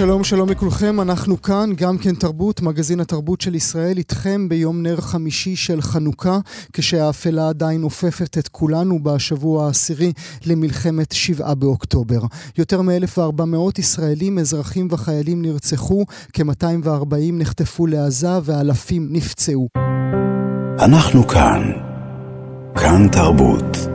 שלום שלום לכולכם, אנחנו כאן, גם כן תרבות, מגזין התרבות של ישראל, איתכם ביום נר חמישי של חנוכה, כשהאפלה עדיין אופפת את כולנו בשבוע העשירי למלחמת שבעה באוקטובר. יותר מ-1,400 ישראלים, אזרחים וחיילים נרצחו, כ-240 נחטפו לעזה ואלפים נפצעו. אנחנו כאן, כאן תרבות.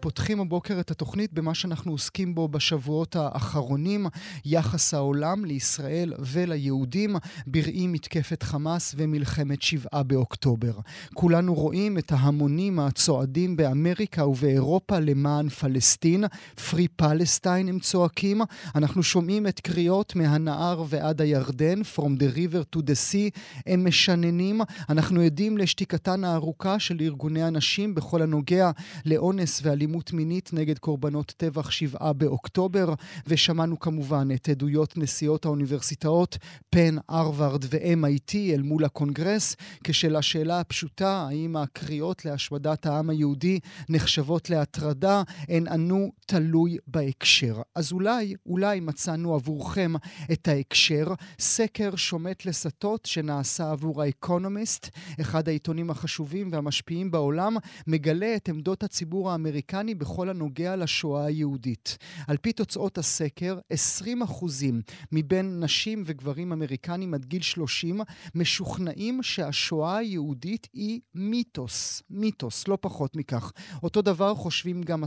פותחים הבוקר את התוכנית במה שאנחנו עוסקים בו בשבועות האחרונים, יחס העולם לישראל וליהודים בראי מתקפת חמאס ומלחמת שבעה באוקטובר. כולנו רואים את ההמונים הצועדים באמריקה ובאירופה למען פלסטין, פרי פלסטיין הם צועקים. אנחנו שומעים את קריאות מהנהר ועד הירדן, From the river to the sea, הם משננים. אנחנו עדים לשתיקתן הארוכה של ארגוני הנשים בכל הנוגע לאונס ואלימות אלימות מינית נגד קורבנות טבח שבעה באוקטובר, ושמענו כמובן את עדויות נשיאות האוניברסיטאות פן, הרווארד ו-MIT אל מול הקונגרס, כשלשאלה הפשוטה האם הקריאות להשמדת העם היהודי נחשבות להטרדה, הן ענו תלוי בהקשר. אז אולי, אולי מצאנו עבורכם את ההקשר. סקר שומט לסתות שנעשה עבור האקונומיסט, אחד העיתונים החשובים והמשפיעים בעולם, מגלה את עמדות הציבור האמריקני האמריקני בכל הנוגע לשואה היהודית. על פי תוצאות הסקר, 20% מבין נשים וגברים אמריקנים עד גיל 30 משוכנעים שהשואה היהודית היא מיתוס. מיתוס, לא פחות מכך. אותו דבר חושבים גם 10%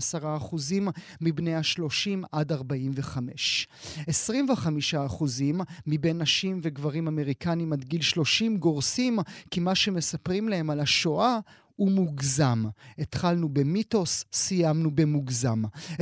מבני ה-30 עד 45. 25% מבין נשים וגברים אמריקנים עד גיל 30 גורסים כי מה שמספרים להם על השואה הוא מוגזם. התחלנו במיתוס, סיימנו במוגזם. 28%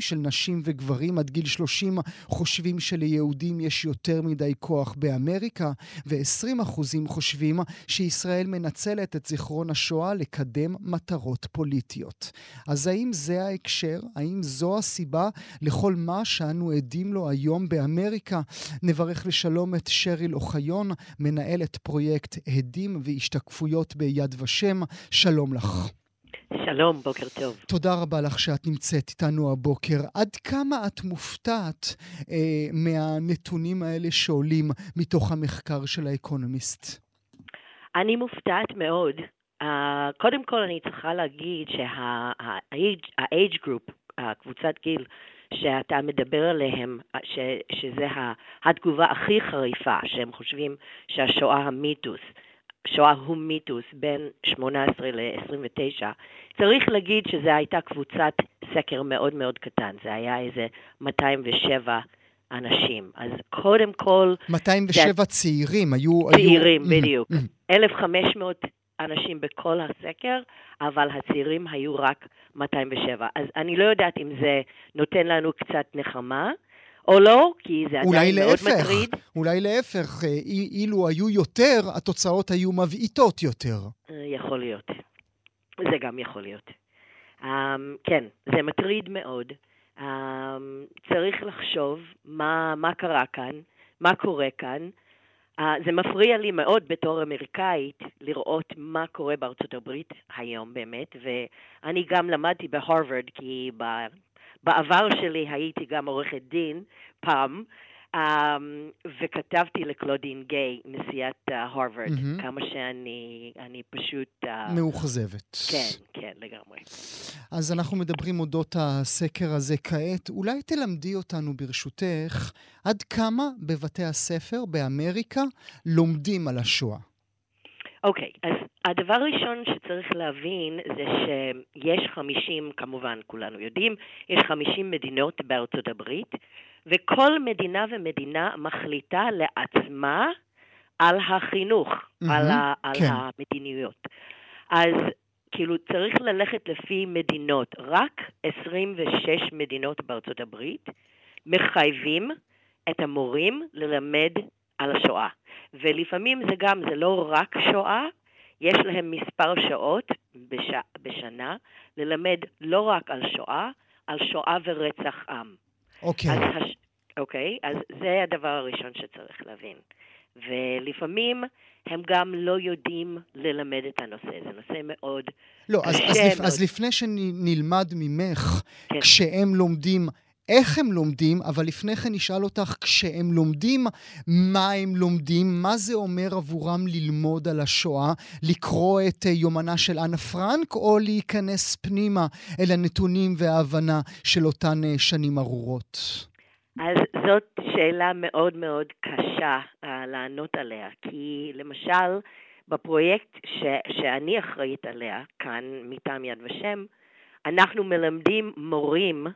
של נשים וגברים עד גיל 30 חושבים שליהודים יש יותר מדי כוח באמריקה, ו-20% חושבים שישראל מנצלת את זיכרון השואה לקדם מטרות פוליטיות. אז האם זה ההקשר? האם זו הסיבה לכל מה שאנו עדים לו היום באמריקה? נברך לשלום את שריל אוחיון, מנהלת פרויקט הדים והשתקפויות ביד ושם. השם, שלום לך. שלום, בוקר טוב. תודה רבה לך שאת נמצאת איתנו הבוקר. עד כמה את מופתעת אה, מהנתונים האלה שעולים מתוך המחקר של האקונומיסט? אני מופתעת מאוד. Uh, קודם כל אני צריכה להגיד שה-age group, הקבוצת גיל שאתה מדבר עליהם, ש, שזה התגובה הכי חריפה, שהם חושבים שהשואה המיתוס. שואה הוא מיתוס בין 18 ל-29, צריך להגיד שזו הייתה קבוצת סקר מאוד מאוד קטן, זה היה איזה 207 אנשים. אז קודם כל... 207 זה... צעירים היו... צעירים, היו... בדיוק. 1,500 אנשים בכל הסקר, אבל הצעירים היו רק 207. אז אני לא יודעת אם זה נותן לנו קצת נחמה, או לא, כי זה עדיין מאוד להפך, מטריד. אולי להפך, אה, אילו היו יותר, התוצאות היו מבעיטות יותר. אה, יכול להיות. זה גם יכול להיות. Um, כן, זה מטריד מאוד. Um, צריך לחשוב מה, מה קרה כאן, מה קורה כאן. Uh, זה מפריע לי מאוד בתור אמריקאית לראות מה קורה בארצות הברית היום באמת, ואני גם למדתי בהרווארד, כי בעבר שלי הייתי גם עורכת דין פעם, um, וכתבתי לקלודין גיי, נשיאת הרווארד, uh, mm-hmm. כמה שאני אני פשוט... Uh, מאוכזבת. כן, כן, לגמרי. אז אנחנו מדברים אודות הסקר הזה כעת. אולי תלמדי אותנו, ברשותך, עד כמה בבתי הספר באמריקה לומדים על השואה? אוקיי, okay, אז הדבר הראשון שצריך להבין זה שיש 50, כמובן כולנו יודעים, יש 50 מדינות בארצות הברית, וכל מדינה ומדינה מחליטה לעצמה על החינוך, mm-hmm, על, ה, על כן. המדיניות. אז כאילו צריך ללכת לפי מדינות. רק 26 מדינות בארצות הברית מחייבים את המורים ללמד על השואה. ולפעמים זה גם, זה לא רק שואה, יש להם מספר שעות בש... בשנה ללמד לא רק על שואה, על שואה ורצח עם. אוקיי. אז, הש... אוקיי, אז זה הדבר הראשון שצריך להבין. ולפעמים הם גם לא יודעים ללמד את הנושא, זה נושא מאוד לא, אז, אז, לפ, מאוד. אז לפני שנלמד ממך, כן. כשהם לומדים, איך הם לומדים, אבל לפני כן נשאל אותך, כשהם לומדים, מה הם לומדים, מה זה אומר עבורם ללמוד על השואה, לקרוא את אה, יומנה של אנה פרנק, או להיכנס פנימה אל הנתונים וההבנה של אותן אה, שנים ארורות? אז זאת שאלה מאוד מאוד קשה uh, לענות עליה, כי למשל בפרויקט ש, שאני אחראית עליה, כאן מטעם יד ושם, אנחנו מלמדים מורים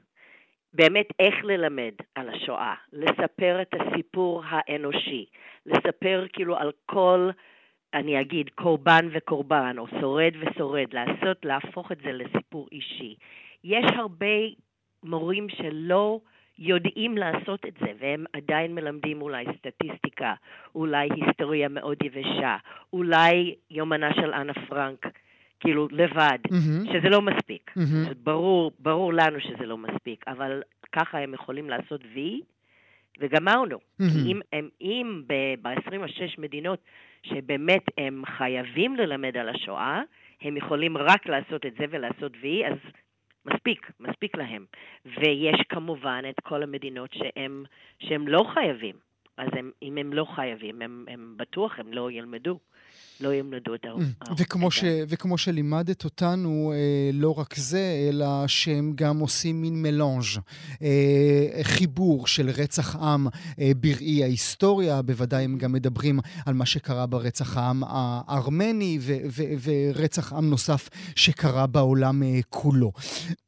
באמת איך ללמד על השואה, לספר את הסיפור האנושי, לספר כאילו על כל, אני אגיד, קורבן וקורבן, או שורד ושורד, לעשות, להפוך את זה לסיפור אישי. יש הרבה מורים שלא יודעים לעשות את זה, והם עדיין מלמדים אולי סטטיסטיקה, אולי היסטוריה מאוד יבשה, אולי יומנה של אנה פרנק, כאילו לבד, מהמם, שזה לא מספיק. אז ברור, ברור לנו שזה לא מספיק, אבל ככה הם יכולים לעשות וי, וגמרנו. מהמם. כי אם, הם, אם ב-26 מדינות שבאמת הם חייבים ללמד על השואה, הם יכולים רק לעשות את זה ולעשות וי, אז מספיק, מספיק להם. ויש כמובן את כל המדינות שהם, שהם לא חייבים. אז הם, אם הם לא חייבים, הם, הם בטוח הם לא ילמדו. לא ילמדו את ה... וכמו, את ש, וכמו שלימדת אותנו, אה, לא רק זה, אלא שהם גם עושים מין מלאנז', אה, חיבור של רצח עם אה, בראי ההיסטוריה, בוודאי הם גם מדברים על מה שקרה ברצח העם הארמני ו- ו- ורצח עם נוסף שקרה בעולם כולו.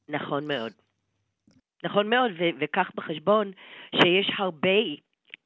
נכון מאוד. נכון מאוד, ו- וקח בחשבון שיש הרבה,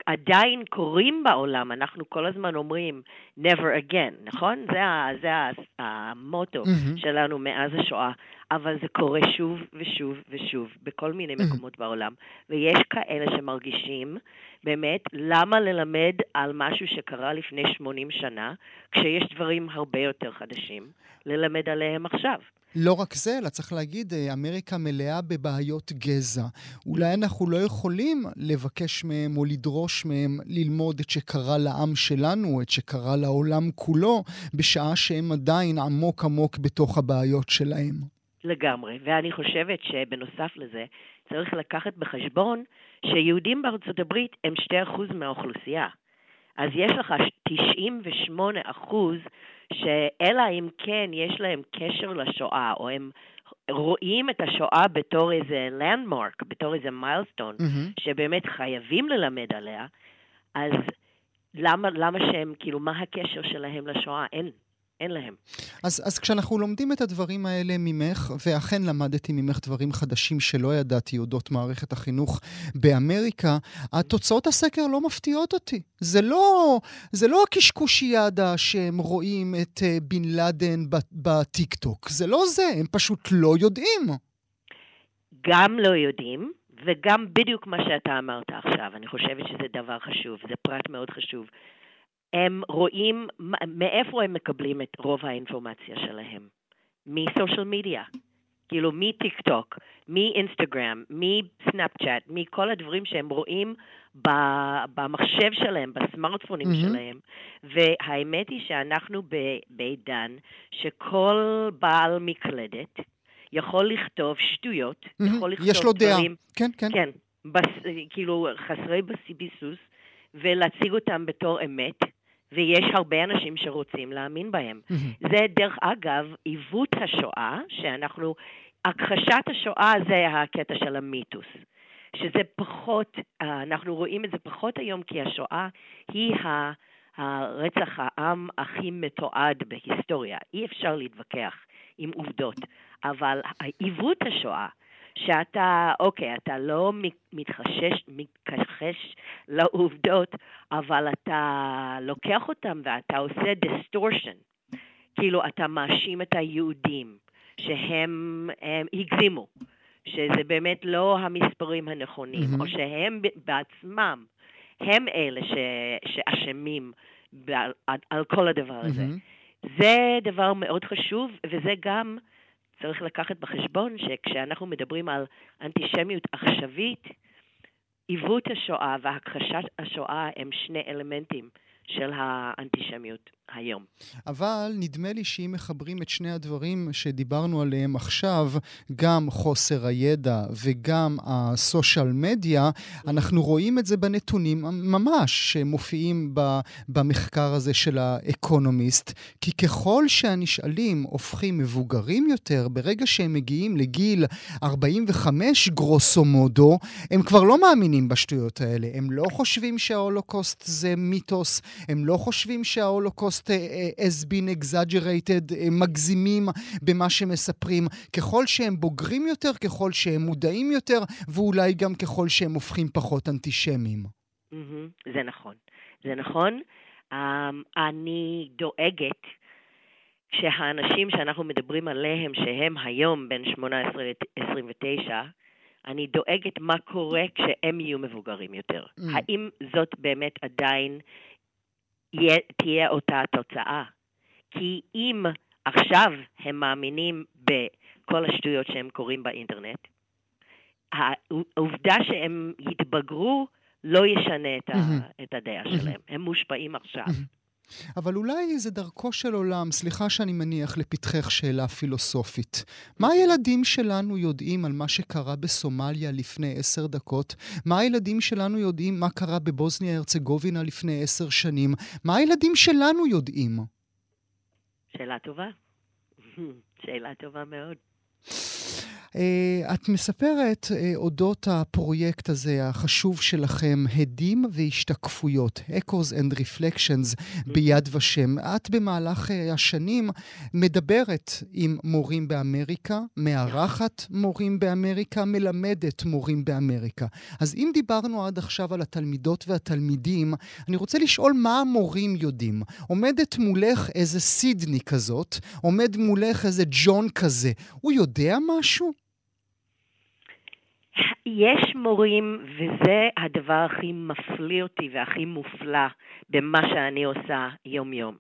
עדיין קורים בעולם, אנחנו כל הזמן אומרים never again, נכון? זה, ה- זה ה- המוטו מהמם. שלנו מאז השואה, אבל זה קורה שוב ושוב ושוב בכל מיני מהמם. מקומות בעולם, ויש כאלה שמרגישים באמת למה ללמד על משהו שקרה לפני 80 שנה, כשיש דברים הרבה יותר חדשים ללמד עליהם עכשיו. לא רק זה, אלא צריך להגיד, אה, אמריקה מלאה בבעיות גזע. אולי אנחנו לא יכולים לבקש מהם או לדרוש מהם ללמוד את שקרה לעם שלנו, את שקרה לעולם כולו, בשעה שהם עדיין עמוק עמוק בתוך הבעיות שלהם. לגמרי, ואני חושבת שבנוסף לזה צריך לקחת בחשבון שיהודים בארצות הברית הם 2% מהאוכלוסייה. אז יש לך 98% שאלא אם כן יש להם קשר לשואה, או הם רואים את השואה בתור איזה landmark, בתור איזה מיילסטון, מהמם. שבאמת חייבים ללמד עליה, אז למה, למה שהם, כאילו, מה הקשר שלהם לשואה? אין, אין להם. אז, אז כשאנחנו לומדים את הדברים האלה ממך, ואכן למדתי ממך דברים חדשים שלא ידעתי אודות מערכת החינוך באמריקה, התוצאות הסקר לא מפתיעות אותי. זה לא, זה לא הקשקושיאדה שהם רואים את אה, בן לאדן בטיקטוק. זה לא זה, הם פשוט לא יודעים. גם לא יודעים, וגם בדיוק מה שאתה אמרת עכשיו. אני חושבת שזה דבר חשוב, זה פרט מאוד חשוב. הם רואים מאיפה הם מקבלים את רוב האינפורמציה שלהם. מסושיאל מדיה. כאילו, מטיק טוק, מאינסטגרם, מסנאפצ'אט, מכל הדברים שהם רואים במחשב שלהם, בסמארטפונים מהמם. שלהם. והאמת היא שאנחנו בעידן שכל בעל מקלדת יכול לכתוב שטויות, יכול לכתוב יש לו דעה. דברים כן, כן. כן, בס, כאילו חסרי ביסוס, ולהציג אותם בתור אמת, ויש הרבה אנשים שרוצים להאמין בהם. זה דרך אגב עיוות השואה, שאנחנו, הכחשת השואה זה הקטע של המיתוס. שזה פחות, אה, אנחנו רואים את זה פחות היום, כי השואה היא ה- הרצח העם הכי מתועד בהיסטוריה. אי אפשר להתווכח עם עובדות, אבל עיוות השואה, שאתה, אוקיי, אתה לא מתחשש, מתכחש לעובדות, אבל אתה לוקח אותם ואתה עושה distortion. כאילו, אתה מאשים את היהודים שהם הם הגזימו, שזה באמת לא המספרים הנכונים, מהמם. או שהם בעצמם הם אלה ש, שאשמים על, על כל הדבר הזה. מהמם. זה דבר מאוד חשוב, וזה גם צריך לקחת בחשבון שכשאנחנו מדברים על אנטישמיות עכשווית, עיוות השואה והכחשת השואה הם שני אלמנטים של האנטישמיות היום. אבל נדמה לי שאם מחברים את שני הדברים שדיברנו עליהם עכשיו, גם חוסר הידע וגם הסושיאל מדיה, אנחנו רואים את זה בנתונים ממש שמופיעים במחקר הזה של האקונומיסט, כי ככל שהנשאלים הופכים מבוגרים יותר, ברגע שהם מגיעים לגיל 45 גרוסו מודו, הם כבר לא מאמינים בשטויות האלה. הם לא חושבים שההולוקוסט זה מיתוס, הם לא חושבים שההולוקוסט uh, has been exaggerated, uh, מגזימים במה שמספרים. ככל שהם בוגרים יותר, ככל שהם מודעים יותר, ואולי גם ככל שהם הופכים פחות אנטישמיים. Mm-hmm, זה נכון. זה נכון. Um, אני דואגת שהאנשים שאנחנו מדברים עליהם, שהם היום בין 18 ל-29, אני דואגת מה קורה כשהם יהיו מבוגרים יותר. Mm. האם זאת באמת עדיין יהיה, תהיה אותה תוצאה? כי אם עכשיו הם מאמינים בכל השטויות שהם קוראים באינטרנט, העובדה שהם יתבגרו לא ישנה את, ה. את הדעה. שלהם. הם מושפעים עכשיו. אבל אולי זה דרכו של עולם, סליחה שאני מניח לפתחך שאלה פילוסופית. מה הילדים שלנו יודעים על מה שקרה בסומליה לפני עשר דקות? מה הילדים שלנו יודעים מה קרה בבוסניה הרצגובינה לפני עשר שנים? מה הילדים שלנו יודעים? שאלה טובה. שאלה טובה מאוד. Uh, את מספרת uh, אודות הפרויקט הזה החשוב שלכם, הדים והשתקפויות, Echoes and Reflections ביד ושם. את במהלך uh, השנים מדברת עם מורים באמריקה, מארחת מורים באמריקה, מלמדת מורים באמריקה. אז אם דיברנו עד עכשיו על התלמידות והתלמידים, אני רוצה לשאול מה המורים יודעים. עומדת מולך איזה סידני כזאת, עומד מולך איזה ג'ון כזה, הוא יודע משהו? יש מורים, וזה הדבר הכי מפליא אותי והכי מופלא במה שאני עושה יום-יום.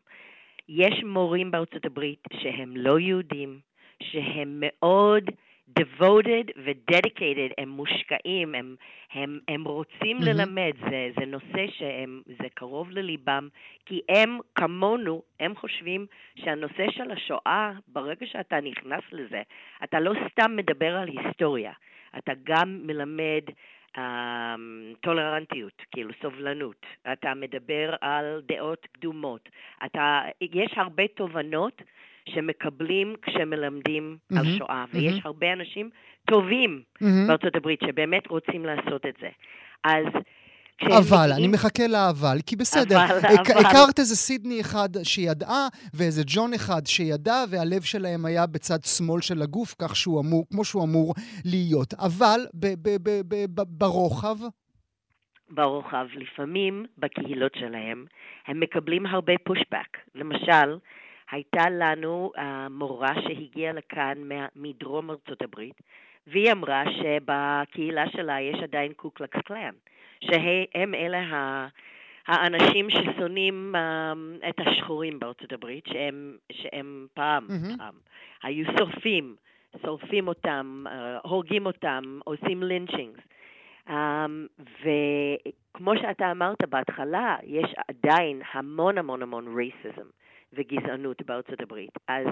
יש מורים בארצות הברית שהם לא יהודים, שהם מאוד devoted ו-dedicated, הם מושקעים, הם, הם, הם רוצים מהמם. ללמד, זה, זה נושא שהם, זה קרוב לליבם, כי הם כמונו, הם חושבים שהנושא של השואה, ברגע שאתה נכנס לזה, אתה לא סתם מדבר על היסטוריה, אתה גם מלמד um, טולרנטיות, כאילו סובלנות, אתה מדבר על דעות קדומות, אתה, יש הרבה תובנות שמקבלים כשמלמדים על מהמם, שואה, מהמם. ויש הרבה אנשים טובים מהמם. בארצות הברית שבאמת רוצים לעשות את זה. אז אבל, אני מחכה לאבל, כי בסדר. הכרת איזה סידני אחד שידעה, ואיזה ג'ון אחד שידע, והלב שלהם היה בצד שמאל של הגוף, כך שהוא אמור, כמו שהוא אמור להיות. אבל ברוחב, ברוחב, לפעמים בקהילות שלהם, הם מקבלים הרבה פושבק. למשל, הייתה לנו uh, מורה שהגיעה לכאן מה, מדרום ארצות הברית, והיא אמרה שבקהילה שלה יש עדיין קוקלקס קלאן, שהם אלה ה... האנשים ששונאים um, את השחורים בארצות הברית, שהם, שהם פעם, מהמם. פעם היו שורפים, שורפים אותם, uh, הורגים אותם, עושים לינצ'ינגס. Um, וכמו שאתה אמרת בהתחלה, יש עדיין המון המון המון רייסיזם וגזענות בארצות הברית. אז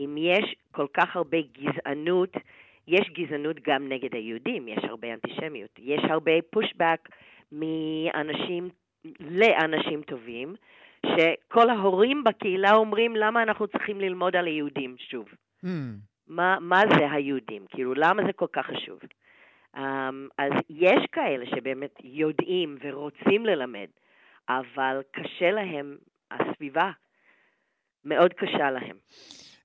אם יש כל כך הרבה גזענות, יש גזענות גם נגד היהודים, יש הרבה אנטישמיות, יש הרבה פושבק מאנשים לאנשים טובים, שכל ההורים בקהילה אומרים למה אנחנו צריכים ללמוד על היהודים שוב. hmm, מה, מה זה היהודים? כאילו, למה זה כל כך חשוב? Um, אז יש כאלה שבאמת יודעים ורוצים ללמד, אבל קשה להם, הסביבה מאוד קשה להם.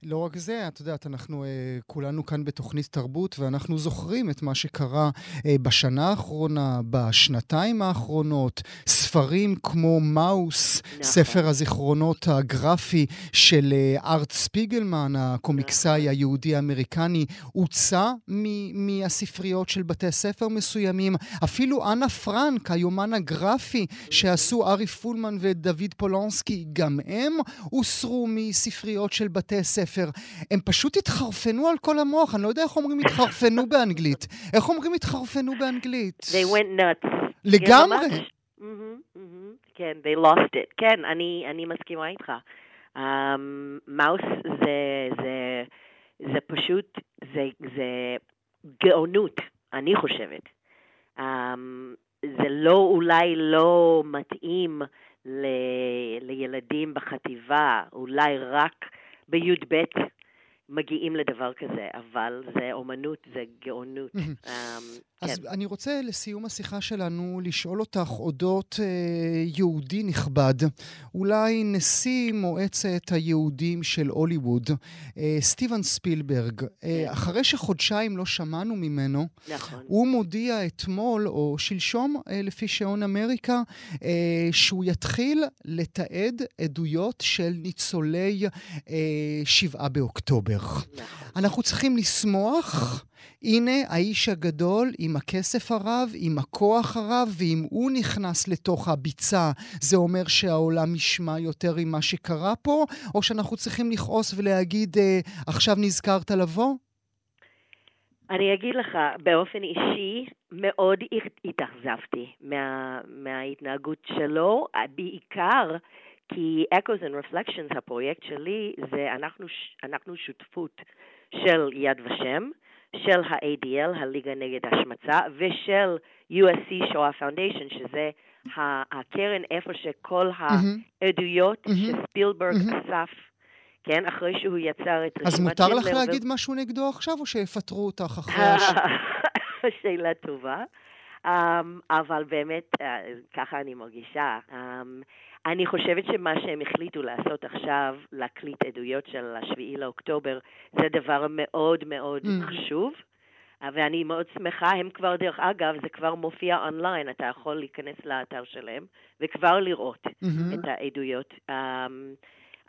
לא רק זה, את יודעת, אנחנו uh, כולנו כאן בתוכנית תרבות, ואנחנו זוכרים את מה שקרה uh, בשנה האחרונה, בשנתיים האחרונות. ספרים כמו מאוס, נכון. ספר הזיכרונות הגרפי של uh, ארט ספיגלמן, הקומיקסאי נכון. היהודי-אמריקני, הוצא מהספריות של בתי ספר מסוימים. אפילו אנה פרנק, היומן הגרפי שעשו ארי פולמן ודוד פולונסקי, גם הם הוסרו מספריות של בתי ספר. הם פשוט התחרפנו על כל המוח, אני לא יודע איך אומרים התחרפנו באנגלית. איך אומרים התחרפנו באנגלית? They went nuts. לגמרי. כן, they lost it. כן, אני, אני מסכימה איתך. מאוס um, זה, זה, זה פשוט, זה, זה גאונות, אני חושבת. Um, זה לא, אולי לא מתאים ל, לילדים בחטיבה, אולי רק בי"ב מגיעים לדבר כזה, אבל זה אומנות, זה גאונות. um, אז כן. אני רוצה לסיום השיחה שלנו לשאול אותך אודות אה, יהודי נכבד, אולי נשיא מועצת היהודים של הוליווד, אה, סטיבן ספילברג. אה, כן. אחרי שחודשיים לא שמענו ממנו, נכון. הוא מודיע אתמול, או שלשום, אה, לפי שעון אמריקה, אה, שהוא יתחיל לתעד עדויות של ניצולי אה, שבעה באוקטובר. נכון. אנחנו צריכים לשמוח. הנה האיש הגדול עם הכסף הרב, עם הכוח הרב, ואם הוא נכנס לתוך הביצה, זה אומר שהעולם ישמע יותר עם מה שקרה פה, או שאנחנו צריכים לכעוס ולהגיד, אה, עכשיו נזכרת לבוא? אני אגיד לך, באופן אישי, מאוד התאכזבתי מה, מההתנהגות שלו, בעיקר כי Echoes and Reflections, הפרויקט שלי, זה אנחנו, אנחנו שותפות של יד ושם. של ה-ADL, הליגה נגד השמצה, ושל USC Shoah Foundation, שזה הקרן איפה שכל העדויות שספילברג אסף, כן, אחרי שהוא יצר את רשימת אז מותר לך להגיד משהו נגדו עכשיו, או שיפטרו אותך אחרי הש... שאלה טובה. אמ, אבל באמת, אה, ככה אני מרגישה. אמ, אני חושבת שמה שהם החליטו לעשות עכשיו, להקליט עדויות של השביעי לאוקטובר, זה דבר מאוד מאוד ממ. חשוב. ואני מאוד שמחה, הם כבר, דרך אגב, זה כבר מופיע אונליין, אתה יכול להיכנס לאתר שלהם וכבר לראות ממ-הממ. את העדויות. אמ,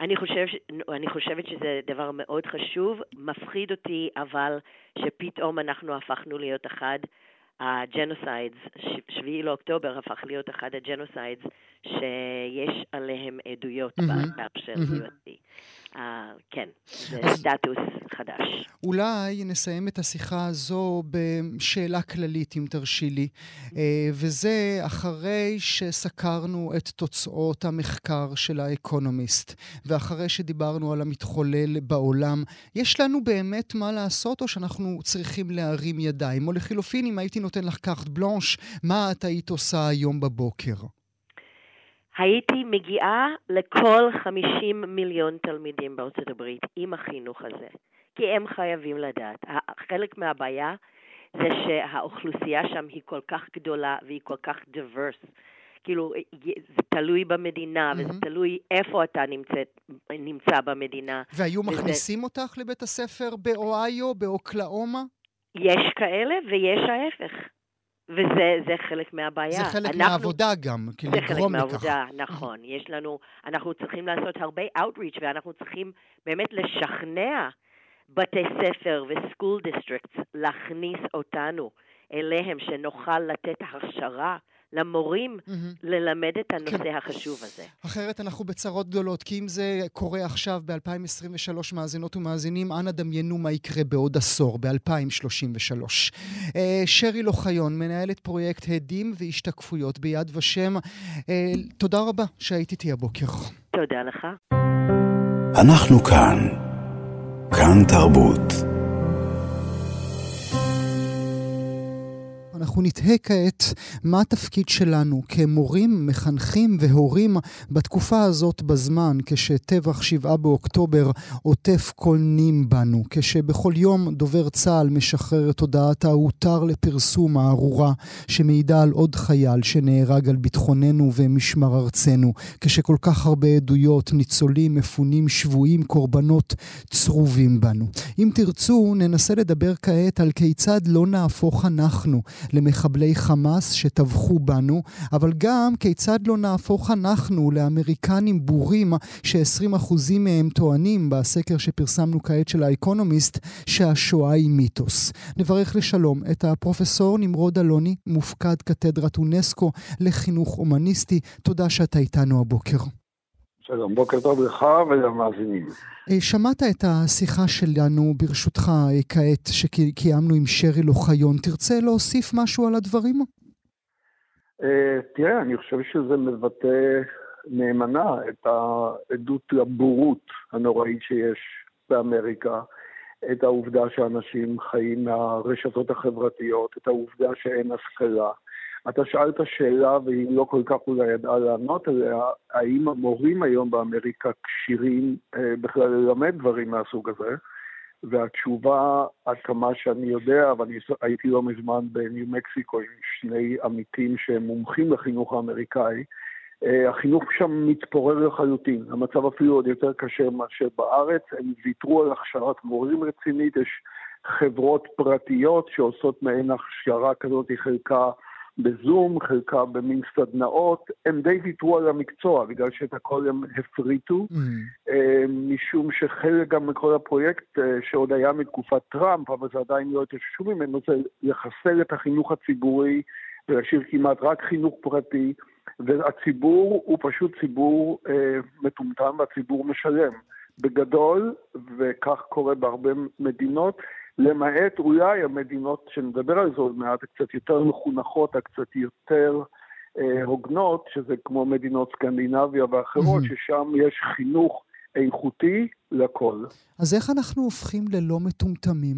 אני, חושב, אני חושבת שזה דבר מאוד חשוב, מפחיד אותי, אבל שפתאום אנחנו הפכנו להיות אחד ה genocides, שביעי לאוקטובר הפך להיות אחד ה genocides שיש עליהם עדויות. באתר של ממ-הממ. אה, כן, זה סטטוס חדש. אולי נסיים את השיחה הזו בשאלה כללית, אם תרשי לי, אה, וזה אחרי שסקרנו את תוצאות המחקר של האקונומיסט, ואחרי שדיברנו על המתחולל בעולם, יש לנו באמת מה לעשות, או שאנחנו צריכים להרים ידיים? או לחילופין, אם הייתי נותן לך carte blanche, מה את היית עושה היום בבוקר? הייתי מגיעה לכל 50 מיליון תלמידים בארצות הברית עם החינוך הזה, כי הם חייבים לדעת. חלק מהבעיה זה שהאוכלוסייה שם היא כל כך גדולה והיא כל כך דיברס. כאילו, זה תלוי במדינה, mm-hmm. וזה תלוי איפה אתה נמצאת, נמצא במדינה. והיו וזה... מכניסים אותך לבית הספר באוהיו, באוקלאומה? יש כאלה ויש ההפך. וזה חלק מהבעיה. זה חלק אנחנו, מהעבודה גם, כאילו לגרום לכך. זה חלק מהעבודה, נכון. יש לנו, אנחנו צריכים לעשות הרבה outreach, ואנחנו צריכים באמת לשכנע בתי ספר ו school districts להכניס אותנו אליהם, שנוכל לתת הכשרה למורים ממ-הממ. ללמד את הנושא כן. החשוב הזה. אחרת אנחנו בצרות גדולות, כי אם זה קורה עכשיו ב-2023, מאזינות ומאזינים, אנא דמיינו מה יקרה בעוד עשור, ב-2033. אה, שרי לוחיון, מנהלת פרויקט הדים והשתקפויות ביד ושם, uh, תודה רבה שהיית איתי הבוקר. תודה לך. אנחנו כאן. כאן תרבות. אנחנו נתהה כעת מה התפקיד שלנו כמורים, מחנכים והורים בתקופה הזאת בזמן, כשטבח שבעה באוקטובר עוטף כל נים בנו, כשבכל יום דובר צה"ל משחרר את הודעת ההותר לפרסום הארורה שמעידה על עוד חייל שנהרג על ביטחוננו ומשמר ארצנו, כשכל כך הרבה עדויות, ניצולים, מפונים, שבויים, קורבנות צרובים בנו. אם תרצו, ננסה לדבר כעת על כיצד לא נהפוך אנחנו למחבלי חמאס שטבחו בנו, אבל גם כיצד לא נהפוך אנחנו לאמריקנים בורים ש-20% מהם טוענים בסקר שפרסמנו כעת של האקונומיסט שהשואה היא מיתוס. נברך לשלום את הפרופסור נמרוד אלוני, מופקד קתדרת אונסקו לחינוך הומניסטי. תודה שאתה איתנו הבוקר. שלום, בוקר טוב לך ולמאזינים. אה, שמעת את השיחה שלנו, ברשותך, אה, כעת, שקיימנו עם שרי לוחיון. תרצה להוסיף משהו על הדברים? אה, תראה, אני חושב שזה מבטא נאמנה את העדות לבורות הנוראית שיש באמריקה, את העובדה שאנשים חיים מהרשתות החברתיות, את העובדה שאין השכלה. אתה שאלת שאלה והיא לא כל כך אולי ידעה לענות עליה, האם המורים היום באמריקה כשירים אה, בכלל ללמד דברים מהסוג הזה? והתשובה, עד כמה שאני יודע, ואני הייתי לא מזמן בניו מקסיקו עם שני עמיתים שהם מומחים לחינוך האמריקאי, אה, החינוך שם מתפורר לחלוטין. המצב אפילו עוד יותר קשה מאשר בארץ. הם ויתרו על הכשרת מורים רצינית, יש חברות פרטיות שעושות מעין הכשרה כזאת, חלקה בזום, חלקה במין סדנאות, הם די ויתרו על המקצוע, בגלל שאת הכל הם הפריטו, mm. משום שחלק גם מכל הפרויקט אה, שעוד היה מתקופת טראמפ, אבל זה עדיין לא התאוששו ממנו, זה לחסל את החינוך הציבורי ולהשאיר כמעט רק חינוך פרטי, והציבור הוא פשוט ציבור אה, מטומטם והציבור משלם. בגדול, וכך קורה בהרבה מדינות, למעט אולי המדינות שנדבר על זה עוד מעט, הקצת יותר מחונכות, הקצת יותר אה, הוגנות, שזה כמו מדינות סקנדינביה ואחרות. ששם יש חינוך איכותי לכל. אז איך אנחנו הופכים ללא מטומטמים?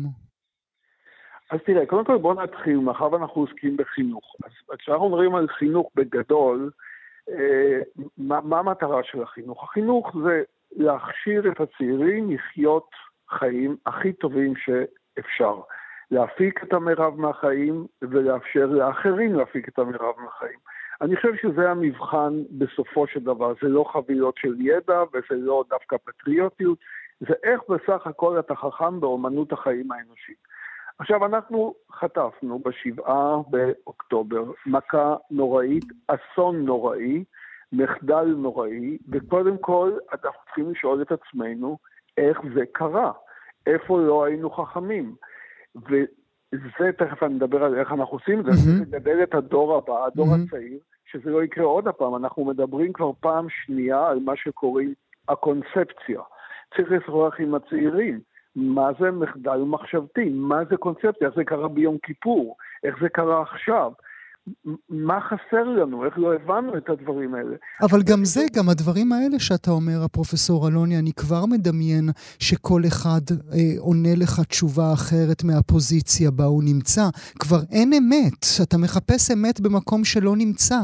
אז תראה, קודם כל בוא נתחיל, מאחר ואנחנו עוסקים בחינוך. אז כשאנחנו אומרים על חינוך בגדול, אה, מה, מה המטרה של החינוך? החינוך זה להכשיר את הצעירים לחיות חיים הכי טובים ש... אפשר. להפיק את המרב מהחיים ולאפשר לאחרים להפיק את המרב מהחיים. אני חושב שזה המבחן בסופו של דבר, זה לא חבילות של ידע וזה לא דווקא פטריוטיות, זה איך בסך הכל אתה חכם באומנות החיים האנושית. עכשיו, אנחנו חטפנו בשבעה באוקטובר מכה נוראית, אסון נוראי, מחדל נוראי, וקודם כל אנחנו צריכים לשאול את עצמנו איך זה קרה. איפה לא היינו חכמים. וזה, תכף אני אדבר על איך אנחנו עושים את זה, mm-hmm. לגדל את הדור הבא, הדור mm-hmm. הצעיר, שזה לא יקרה עוד הפעם. אנחנו מדברים כבר פעם שנייה על מה שקוראים הקונספציה. צריך לשוחח עם הצעירים. מה זה מחדל מחשבתי? מה זה קונספציה? איך זה קרה ביום כיפור? איך זה קרה עכשיו? מה חסר לנו, איך לא הבנו את הדברים האלה. אבל גם זה, גם הדברים האלה שאתה אומר, הפרופסור אלוני, אני כבר מדמיין שכל אחד אה, עונה לך תשובה אחרת מהפוזיציה בה הוא נמצא. כבר אין אמת, אתה מחפש אמת במקום שלא נמצא.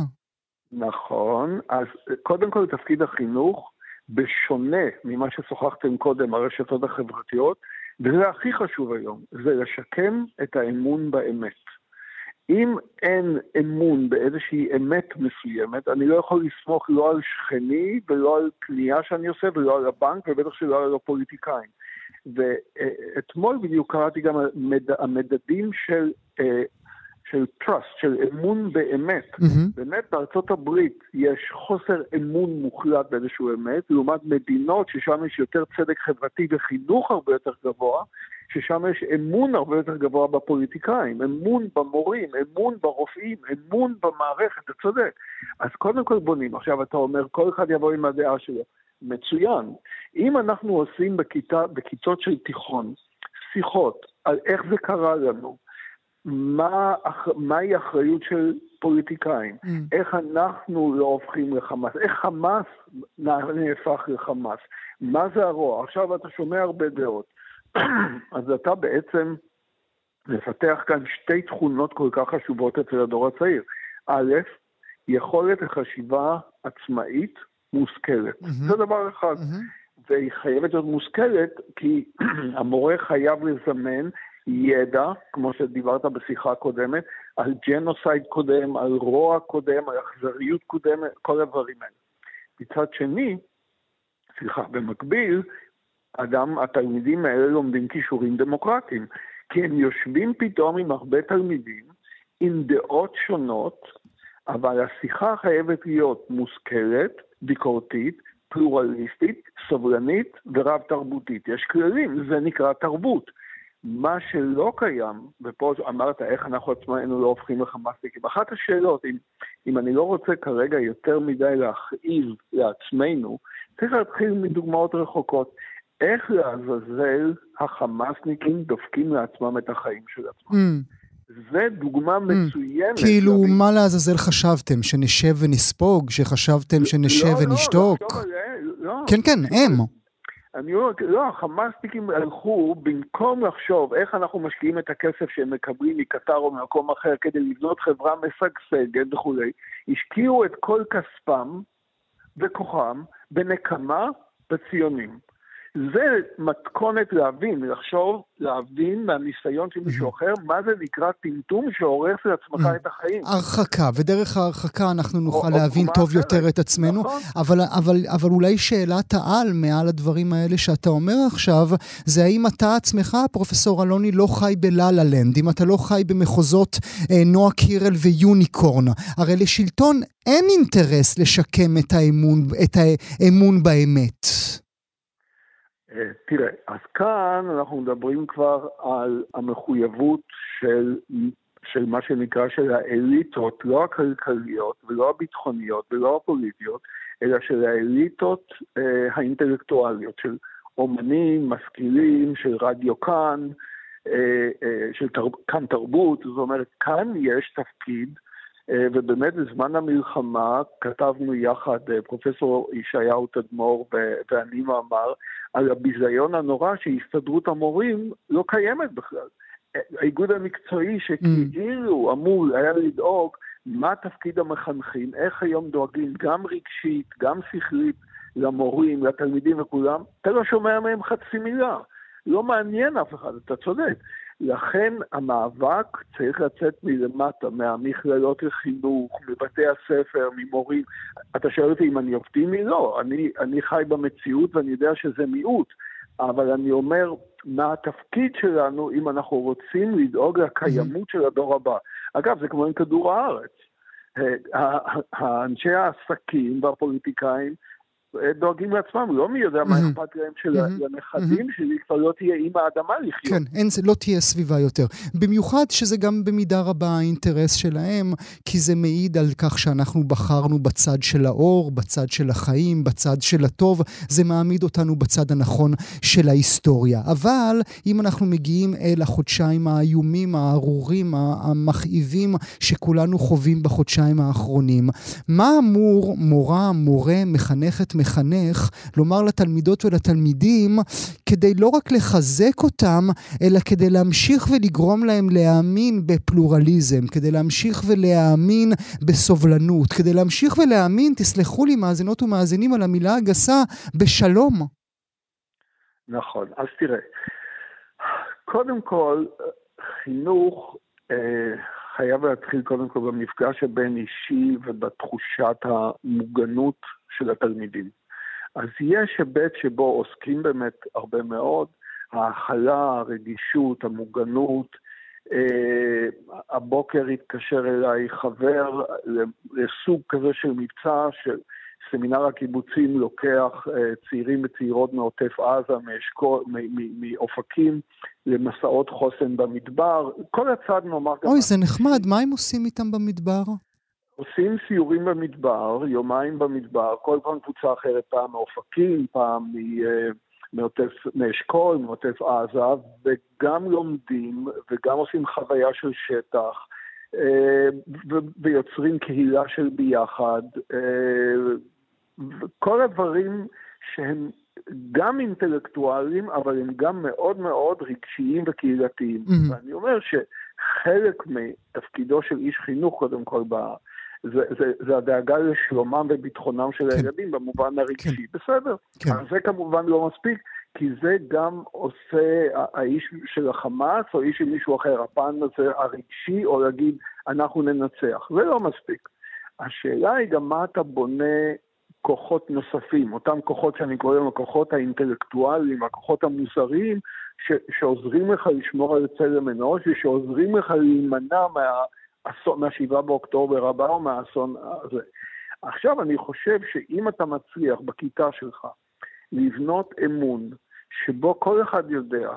נכון, אז קודם כל תפקיד החינוך, בשונה ממה ששוחחתם קודם, הרשתות החברתיות, וזה הכי חשוב היום, זה לשקם את האמון באמת. אם אין אמון באיזושהי אמת מסוימת, אני לא יכול לסמוך לא על שכני ולא על קנייה שאני עושה ולא על הבנק ובטח שלא על הפוליטיקאים. ואתמול בדיוק קראתי גם המד... המדדים של, אה, של trust, של אמון באמת. Mm-hmm. באמת בארצות הברית יש חוסר אמון מוחלט באיזשהו אמת, לעומת מדינות ששם יש יותר צדק חברתי וחינוך הרבה יותר גבוה, ששם יש אמון הרבה יותר גבוה בפוליטיקאים, אמון במורים, אמון ברופאים, אמון במערכת, אתה צודק. אז קודם כל בונים. עכשיו אתה אומר, כל אחד יבוא עם הדעה שלו. מצוין. אם אנחנו עושים בכיתה, בכיתות של תיכון שיחות על איך זה קרה לנו, מה, מהי אחריות של פוליטיקאים, mm. איך אנחנו לא הופכים לחמאס, איך חמאס נהפך לחמאס, מה זה הרוע. עכשיו אתה שומע הרבה דעות. אז אתה בעצם לפתח כאן שתי תכונות כל כך חשובות אצל הדור הצעיר. א', יכולת לחשיבה עצמאית מושכלת. Mm-hmm. זה דבר אחד. Mm-hmm. והיא חייבת להיות מושכלת, כי המורה חייב לזמן ידע, כמו שדיברת בשיחה הקודמת, על ג'נוסייד קודם, על רוע קודם, על אכזריות קודמת, כל הדברים האלה. מצד שני, סליחה, במקביל, אדם, התלמידים האלה לומדים כישורים דמוקרטיים, כי הם יושבים פתאום עם הרבה תלמידים, עם דעות שונות, אבל השיחה חייבת להיות מושכלת, ביקורתית, פלורליסטית, סובלנית ורב תרבותית. יש כללים, זה נקרא תרבות. מה שלא קיים, ופה אמרת איך אנחנו עצמנו לא הופכים לחמאסניקים, אחת השאלות, אם, אם אני לא רוצה כרגע יותר מדי להכאיב לעצמנו, צריך להתחיל מדוגמאות רחוקות. איך לעזאזל החמאסניקים דופקים לעצמם את החיים של עצמם? Mm. זה דוגמה mm. מצוינת. כאילו, לבין... מה לעזאזל חשבתם? שנשב ונספוג? שחשבתם שנשב לא, לא ונשתוק? לא, לא, לא. כן, כן, הם. אני אומר, לא, החמאסניקים הלכו, במקום לחשוב איך אנחנו משקיעים את הכסף שהם מקבלים מקטר או ממקום אחר כדי לבנות חברה משגשגת וכולי, השקיעו את כל כספם וכוחם בנקמה בציונים. זה מתכונת להבין, לחשוב, להבין מהניסיון של מישהו אחר, מה זה נקרא טמטום שהורס לעצמך את החיים. הרחקה, ודרך ההרחקה אנחנו נוכל להבין טוב יותר את עצמנו, נכון. אבל, אולי שאלת העל מעל הדברים האלה שאתה אומר עכשיו, זה האם אתה עצמך, פרופסור אלוני, לא חי בלה-לה לנד, אם אתה לא חי במחוזות אה, נועה קירל ויוניקורן. הרי לשלטון אין אינטרס לשקם את האמון, את האמון באמת. אה, תראה, אז כאן אנחנו מדברים כבר על המחויבות של, של מה שנקרא של האליטות, לא הכלכליות ולא הביטחוניות ולא הפוליטיות, אלא של האליטות אה, האינטלקטואליות, של אומנים, משכילים, של רדיו כאן, אה, אה, של תר, כאן תרבות, זאת אומרת, כאן יש תפקיד ובאמת בזמן המלחמה כתבנו יחד, אה, פרופסור ישעיהו תדמור ואני מאמר, על הביזיון הנורא שהסתדרות המורים לא קיימת בכלל. האיגוד המקצועי שכאילו אמור היה לדאוג מה תפקיד המחנכים, איך היום דואגים גם רגשית, גם שכלית למורים, לתלמידים וכולם, אתה לא שומע מהם חצי מילה. לא מעניין אף אחד, אתה צודק. לכן המאבק צריך לצאת מלמטה, מהמכללות לחינוך, מבתי הספר, ממורים. אתה שואל אותי אם אני אופטימי? לא, אני, אני חי במציאות ואני יודע שזה מיעוט, אבל אני אומר, מה התפקיד שלנו אם אנחנו רוצים לדאוג לקיימות של הדור הבא. אגב, זה כמו עם כדור הארץ. אה, אנשי העסקים והפוליטיקאים דואגים לעצמם, לא מי יודע מה אכפת להם של הנכדים שלי, כבר לא תהיה עם האדמה לחיות. כן, אין, לא תהיה סביבה יותר. במיוחד שזה גם במידה רבה האינטרס שלהם, כי זה מעיד על כך שאנחנו בחרנו בצד של האור, בצד של החיים, בצד של הטוב, זה מעמיד אותנו בצד הנכון של ההיסטוריה. אבל אם אנחנו מגיעים אל החודשיים האיומים, הארורים, המכאיבים, שכולנו חווים בחודשיים האחרונים, מה אמור מורה, מורה, מחנכת, מחנך לומר לתלמידות ולתלמידים כדי לא רק לחזק אותם, אלא כדי להמשיך ולגרום להם להאמין בפלורליזם, כדי להמשיך ולהאמין בסובלנות, כדי להמשיך ולהאמין, תסלחו לי מאזינות ומאזינים על המילה הגסה, בשלום. נכון, אז תראה, קודם כל, חינוך אה, חייב להתחיל קודם כל במפגש הבין אישי ובתחושת המוגנות של התלמידים. אז יש היבט שבו עוסקים באמת הרבה מאוד, ההכלה, הרגישות, המוגנות. אה, הבוקר התקשר אליי חבר לסוג כזה של מבצע, של סמינר הקיבוצים לוקח אה, צעירים וצעירות מעוטף עזה, מאופקים, למסעות חוסן במדבר. כל הצד נאמר... אוי, זה נחמד, מה הם עושים איתם במדבר? עושים סיורים במדבר, יומיים במדבר, כל פעם קבוצה אחרת, פעם מאופקים, פעם מעוטף, מאשכול, מעוטף עזה, וגם לומדים וגם עושים חוויה של שטח, אה, ויוצרים קהילה של ביחד. אה, כל הדברים שהם גם אינטלקטואלים, אבל הם גם מאוד מאוד רגשיים וקהילתיים. Mhm. ואני אומר שחלק מתפקידו של איש חינוך, קודם כל, ב... זה, זה, זה הדאגה לשלומם וביטחונם של כן. הילדים במובן הרגשי. בסדר. כן. אבל זה כמובן לא מספיק, כי זה גם עושה האיש של החמאס או איש של מישהו אחר, הפן הזה הרגשי, או להגיד, אנחנו ננצח. זה לא מספיק. השאלה היא גם מה אתה בונה כוחות נוספים, אותם כוחות שאני קורא להם הכוחות האינטלקטואליים, הכוחות המוסריים, ש- שעוזרים לך לשמור על צלם אנוש ושעוזרים לך להימנע מהאסון, מהשבעה באוקטובר הבא או מהאסון הזה. עכשיו, אני חושב שאם אתה מצליח בכיתה שלך לבנות אמון שבו כל אחד יודע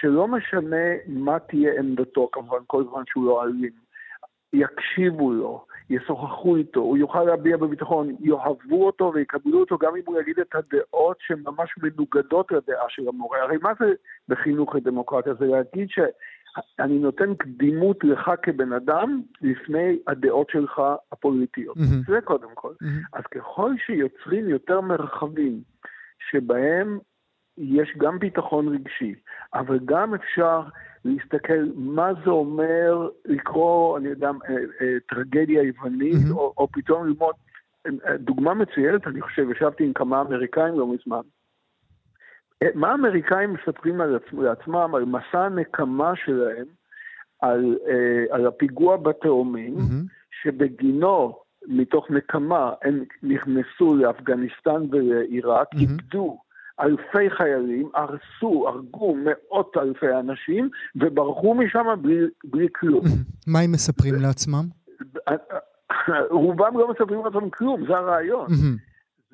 שלא משנה מה תהיה עמדתו, כמובן כל זמן שהוא לא אלים, יקשיבו לו, ישוחחו איתו, הוא יוכל להביע בביטחון, יאהבו אותו ויקבלו אותו גם אם הוא יגיד את הדעות שהן ממש מנוגדות לדעה של המורה. הרי מה זה בחינוך לדמוקרטיה? זה להגיד שאני נותן קדימות לך כבן אדם לפני הדעות שלך הפוליטיות. Mhm. זה קודם כל. Mhm. אז ככל שיוצרים יותר מרחבים שבהם יש גם ביטחון רגשי, אבל גם אפשר להסתכל מה זה אומר לקרוא, אני יודע, אה, אה, טרגדיה יוונית, Mhm. או, או פתאום ללמוד. אה, דוגמה מצוינת, אני חושב, ישבתי עם כמה אמריקאים לא מזמן. אה, מה האמריקאים מספרים על עצמם, לעצמם, על מסע הנקמה שלהם, על, אה, על הפיגוע בתאומים, Mhm. שבגינו, מתוך נקמה, הם נכנסו לאפגניסטן ולעיראק, Mhm. איבדו אלפי חיילים, הרסו, הרגו מאות אלפי אנשים, וברחו משם בלי, בלי כלום. מה הם מספרים לעצמם? רובם לא מספרים לעצמם כלום, זה הרעיון.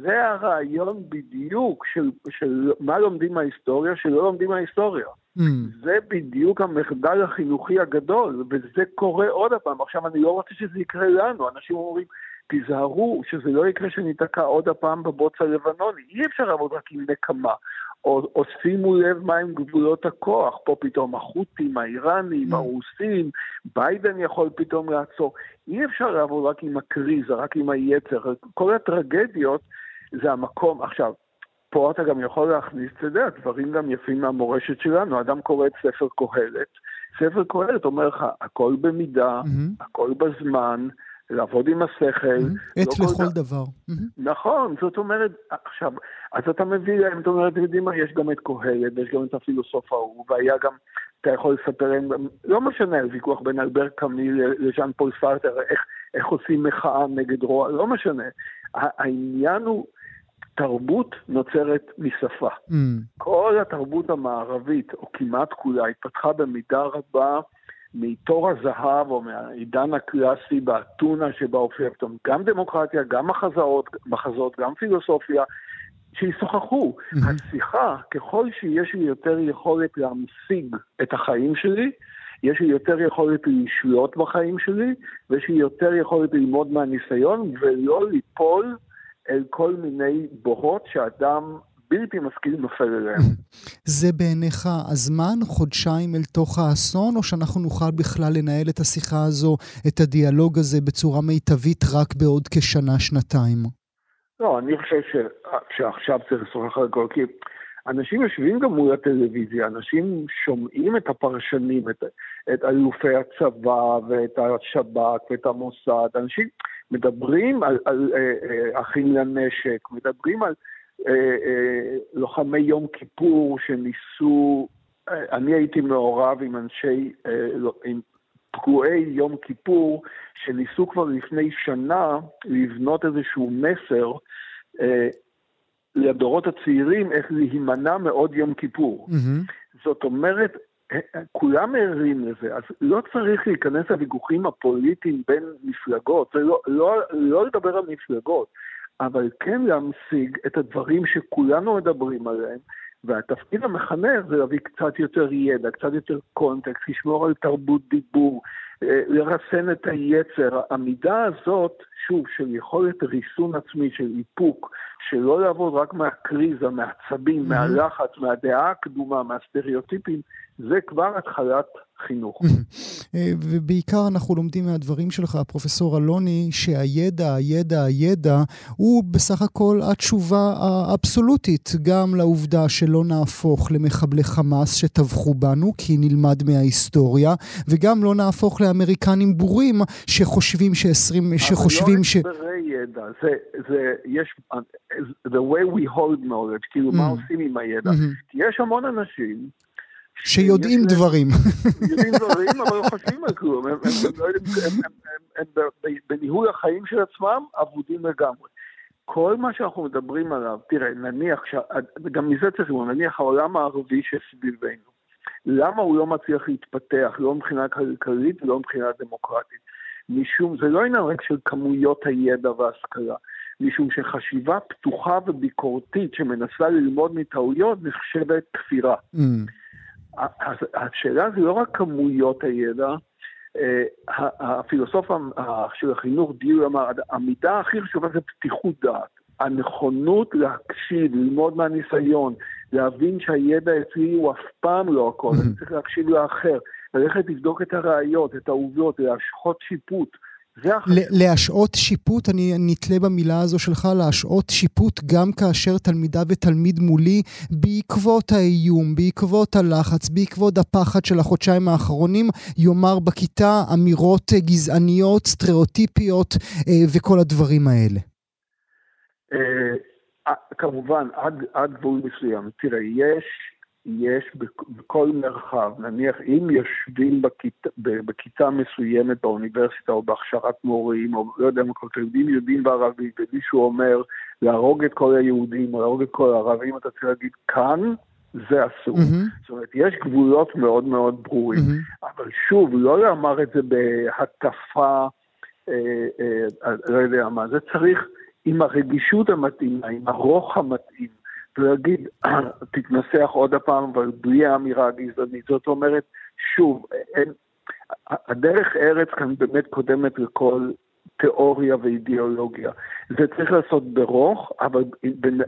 זה הרעיון בדיוק של, של מה לומדים מההיסטוריה, שלא לומדים מההיסטוריה. Mhm. זה בדיוק המחדל החינוכי הגדול, וזה קורה עוד פעם. עכשיו, אני לא רוצה שזה יקרה לנו. אנשים אומרים, תיזהרו שזה לא יקרה שניתקע עוד פעם בבוץ הלבנוני. אי אפשר לעבוד רק עם נקמה. או, או שימו לב מהם גבולות הכוח. פה פתאום החות'ים, האיראנים, Mm. הרוסים, ביידן יכול פתאום לעצור. אי אפשר לעבוד רק עם הקריזה, רק עם היצר. כל הטרגדיות זה המקום. עכשיו, פה אתה גם יכול להכניס, אתה יודע, דברים גם יפים מהמורשת שלנו. אדם קורא את ספר קהלת, ספר קהלת אומר לך, הכל במידה, Mhm. הכל בזמן, לעבוד עם השכל. Mhm. עת לא לכל ד- דבר. Mhm. נכון, זאת אומרת, עכשיו, אז אתה מביא להם, אתה אומר, אתם יודעים מה, יש גם את קהלת, ויש גם את הפילוסוף ההוא, והיה גם, אתה יכול לספר להם, לא משנה, הוויכוח בין אלבר קאמי לז'אן פול סארטר, איך, איך עושים מחאה נגד רוע, לא משנה. העניין הוא, תרבות נוצרת משפה. Mhm. כל התרבות המערבית, או כמעט כולה, התפתחה במידה רבה מתור הזהב או מהעידן הקלאסי באתונה שבה הופיע פתאום גם דמוקרטיה, גם מחזות, מחזות גם פילוסופיה, שישוחחו. Mhm. השיחה, ככל שיש לי יותר יכולת להמשיג את החיים שלי, יש לי יותר יכולת לשלוט בחיים שלי, ויש לי יותר יכולת ללמוד מהניסיון, ולא ליפול אל כל מיני בורות שאדם בלתי משכיל נופל אליהם. זה בעיניך הזמן, חודשיים אל תוך האסון, או שאנחנו נוכל בכלל לנהל את השיחה הזו, את הדיאלוג הזה, בצורה מיטבית רק בעוד כשנה, שנתיים? לא, אני חושב ש... שעכשיו צריך לשוחח על הכל, כי אנשים יושבים גם מול הטלוויזיה, אנשים שומעים את הפרשנים, את, את אלופי הצבא ואת השב"כ ואת המוסד, אנשים מדברים על, על אה, אה, אחים לנשק, מדברים על אה, אה, לוחמי יום כיפור שניסו, אה, אני הייתי מעורב עם אנשי, אה, לא, עם פגועי יום כיפור, שניסו כבר לפני שנה לבנות איזשהו מסר אה, לדורות הצעירים איך להימנע מעוד יום כיפור. Mhm. זאת אומרת, כולם ערים לזה, אז לא צריך להיכנס לוויכוחים הפוליטיים בין מפלגות, לא, לא, לא לדבר על מפלגות, אבל כן להמשיג את הדברים שכולנו מדברים עליהם, והתפקיד המחנך זה להביא קצת יותר ידע, קצת יותר קונטקסט, לשמור על תרבות דיבור, אה, לרסן את היצר. המידה הזאת, שוב, של יכולת ריסון עצמי, של איפוק, שלא לעבוד רק מהקריזה, מהעצבים, Mhm. מהלחץ, מהדעה הקדומה, מהסטריאוטיפים, זה כבר התחלת חינוך. אה, ובעיקר אנחנו לומדים מהדברים שלך, פרופסור אלוני, שהידע, הידע, הידע, הוא בסך הכל התשובה האבסולוטית גם לעובדה שלא נהפוך למחבלי חמאס שטבחו בנו, כי נלמד מההיסטוריה, וגם לא נהפוך לאמריקנים בורים שחושבים ש-20, שחושבים לא ש... הסברי ידע, זה, זה, יש, the way we hold knowledge, כאילו, mm. מה עושים עם הידע? Mm-hmm. כי יש המון אנשים שיודעים דברים. יודעים דברים, אבל לא חושבים על כלום. הם בניהול החיים של עצמם אבודים לגמרי. כל מה שאנחנו מדברים עליו, תראה, נניח, גם מזה צריך לומר, נניח העולם הערבי שסביבנו, למה הוא לא מצליח להתפתח, לא מבחינה כלכלית ולא מבחינה דמוקרטית? משום, זה לא עניין רק של כמויות הידע וההשכלה, משום שחשיבה פתוחה וביקורתית שמנסה ללמוד מטעויות נחשבת כפירה. Mm. השאלה זה לא רק כמויות הידע, אה, הפילוסוף של החינוך דיור אמר, המידה הכי חשובה זה פתיחות דעת. הנכונות להקשיב, ללמוד מהניסיון, להבין שהידע אצלי הוא אף פעם לא הכל, אני צריך להקשיב לאחר, ללכת לבדוק את הראיות, את העובדות, להשחות שיפוט. להשעות שיפוט, אני נתלה במילה הזו שלך, להשעות שיפוט גם כאשר תלמידה ותלמיד מולי, בעקבות האיום, בעקבות הלחץ, בעקבות הפחד של החודשיים האחרונים, יאמר בכיתה אמירות גזעניות, סטריאוטיפיות אה, וכל הדברים האלה. אה, כמובן, עד, עד גבול מסוים. תראה, יש יש בכל מרחב, נניח אם יושבים בכיתה, בכיתה מסוימת באוניברסיטה או בהכשרת מורים, או לא יודע מה, כל תלמידים יודעים בערבית, ומישהו אומר להרוג את כל היהודים או להרוג את כל הערבים, אתה צריך להגיד כאן זה אסור. Mm-hmm. זאת אומרת, יש גבולות מאוד מאוד ברורים. Mm-hmm. אבל שוב, לא לומר את זה בהטפה, אה, אה, לא יודע מה, זה צריך עם הרגישות המתאימה, עם הרוח המתאים. ולהגיד, תתנסח עוד הפעם, אבל בלי האמירה הגזענית. זאת אומרת, שוב, אין, הדרך ארץ כאן באמת קודמת לכל תיאוריה ואידיאולוגיה. זה צריך לעשות ברוך, אבל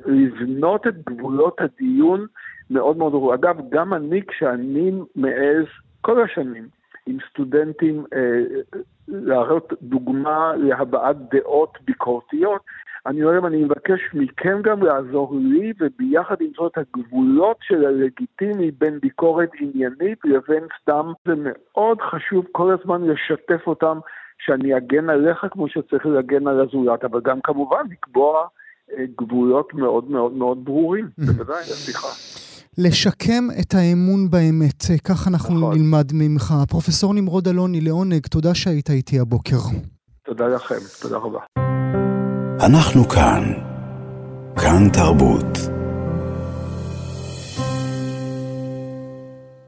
לבנות את גבולות הדיון מאוד מאוד ברור. אגב, גם אני, כשאני מעז, כל השנים, עם סטודנטים, אה, להראות דוגמה להבעת דעות ביקורתיות, אני אומר, אני מבקש מכם גם לעזור לי וביחד למצוא את הגבולות של הלגיטימי בין ביקורת עניינית לבין סתם. זה מאוד חשוב כל הזמן לשתף אותם שאני אגן עליך כמו שצריך להגן על הזולת, אבל גם כמובן לקבוע אה, גבולות מאוד מאוד מאוד ברורים, בוודאי, סליחה. לשקם את האמון באמת, כך אנחנו נכון. נלמד ממך. פרופסור נמרוד אלוני, לעונג, תודה שהיית איתי הבוקר. תודה לכם, תודה רבה. אנחנו כאן. כאן תרבות.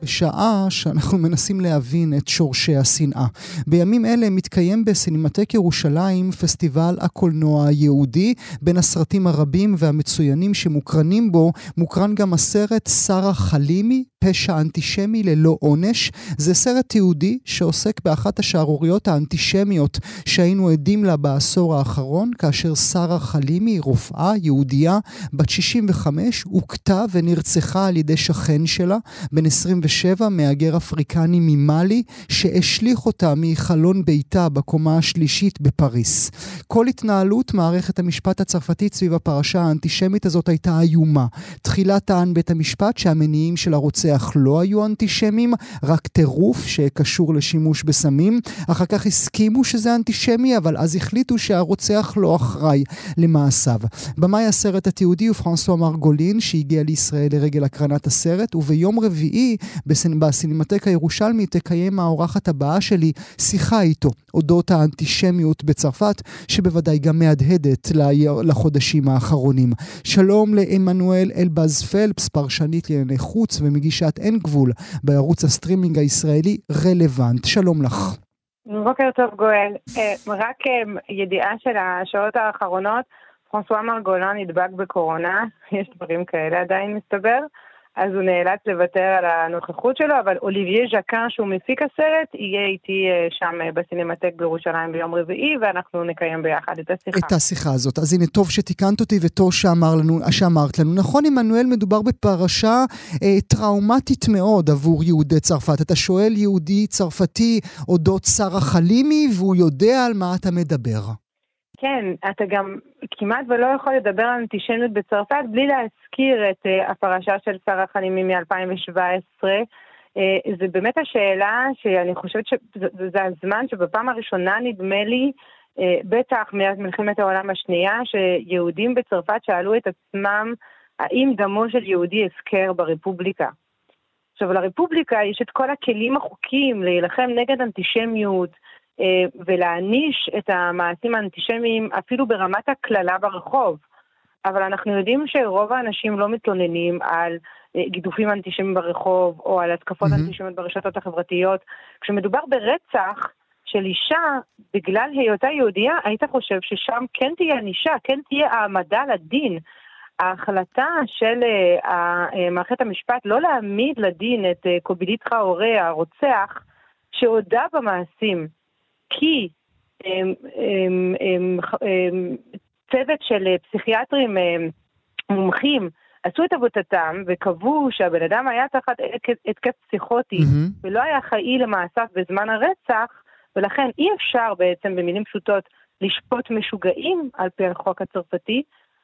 בשעה שאנחנו מנסים להבין את שורשי השנאה. בימים אלה מתקיים בסינמטק ירושלים פסטיבל הקולנוע היהודי. בין הסרטים הרבים והמצוינים שמוקרנים בו, מוקרן גם הסרט שרה חלימי, פשע אנטישמי ללא עונש. זה סרט תיעודי שעוסק באחת השערוריות האנטישמיות שהיינו עדים לה בעשור האחרון, כאשר שרה חלימי, רופאה יהודייה בת 65, הוכתה ונרצחה על ידי שכן שלה, בן 27, מהגר אפריקני ממאלי, שהשליך אותה מחלון ביתה בקומה השלישית בפריס. כל התנהלות מערכת המשפט הצרפתית סביב הפרשה האנטישמית הזאת הייתה איומה. תחילה טען בית המשפט שהמניעים של הרוצח הרוצח לא היו אנטישמים, רק טירוף שקשור לשימוש בסמים. אחר כך הסכימו שזה אנטישמי, אבל אז החליטו שהרוצח לא אחראי למעשיו. במאי הסרט התיעודי הוא פרנסואה מרגולין, שהגיע לישראל לרגל הקרנת הסרט, וביום רביעי בסינמטק הירושלמי תקיים האורחת הבאה שלי שיחה איתו אודות האנטישמיות בצרפת, שבוודאי גם מהדהדת לחודשים האחרונים. שלום לעמנואל אלבז פלפס, פרשנית לענייני חוץ ומגישה מגישת אין גבול בערוץ הסטרימינג הישראלי רלוונט. שלום לך. בוקר טוב גואל. אה, רק אה, ידיעה של השעות האחרונות, פרנסואה מרגולין נדבק בקורונה, יש דברים כאלה עדיין מסתבר. אז הוא נאלץ לוותר על הנוכחות שלו, אבל אוליביה ז'קן, שהוא מפיק הסרט, יהיה איתי אה, שם אה, בסינמטק בירושלים ביום רביעי, ואנחנו נקיים ביחד את השיחה. את השיחה הזאת. אז הנה, טוב שתיקנת אותי וטוב שאמר לנו, שאמרת לנו. נכון, עמנואל, מדובר בפרשה אה, טראומטית מאוד עבור יהודי צרפת. אתה שואל יהודי צרפתי אודות שרה חלימי, והוא יודע על מה אתה מדבר. כן, אתה גם כמעט ולא יכול לדבר על אנטישמיות בצרפת בלי להזכיר את uh, הפרשה של שרה חנימי מ-2017. Uh, זה באמת השאלה שאני חושבת שזה הזמן שבפעם הראשונה נדמה לי, uh, בטח מאז מלחמת העולם השנייה, שיהודים בצרפת שאלו את עצמם האם דמו של יהודי הפקר ברפובליקה. עכשיו, לרפובליקה יש את כל הכלים החוקיים להילחם נגד אנטישמיות, ולהעניש את המעשים האנטישמיים אפילו ברמת הקללה ברחוב. אבל אנחנו יודעים שרוב האנשים לא מתלוננים על אה, גידופים אנטישמיים ברחוב או על התקפות mm-hmm. אנטישמיות ברשתות החברתיות. כשמדובר ברצח של אישה, בגלל היותה יהודייה, היית חושב ששם כן תהיה ענישה, כן תהיה העמדה לדין. ההחלטה של uh, מערכת המשפט לא להעמיד לדין את uh, קוביליט חאורה, הרוצח, שהודה במעשים, כי הם, הם, הם, הם, צוות של פסיכיאטרים מומחים עשו את עבודתם וקבעו שהבן אדם היה תחת התקף פסיכוטי mm-hmm. ולא היה חיי למעשיו בזמן הרצח, ולכן אי אפשר בעצם במילים פשוטות לשפוט משוגעים על פי החוק הצרפתי.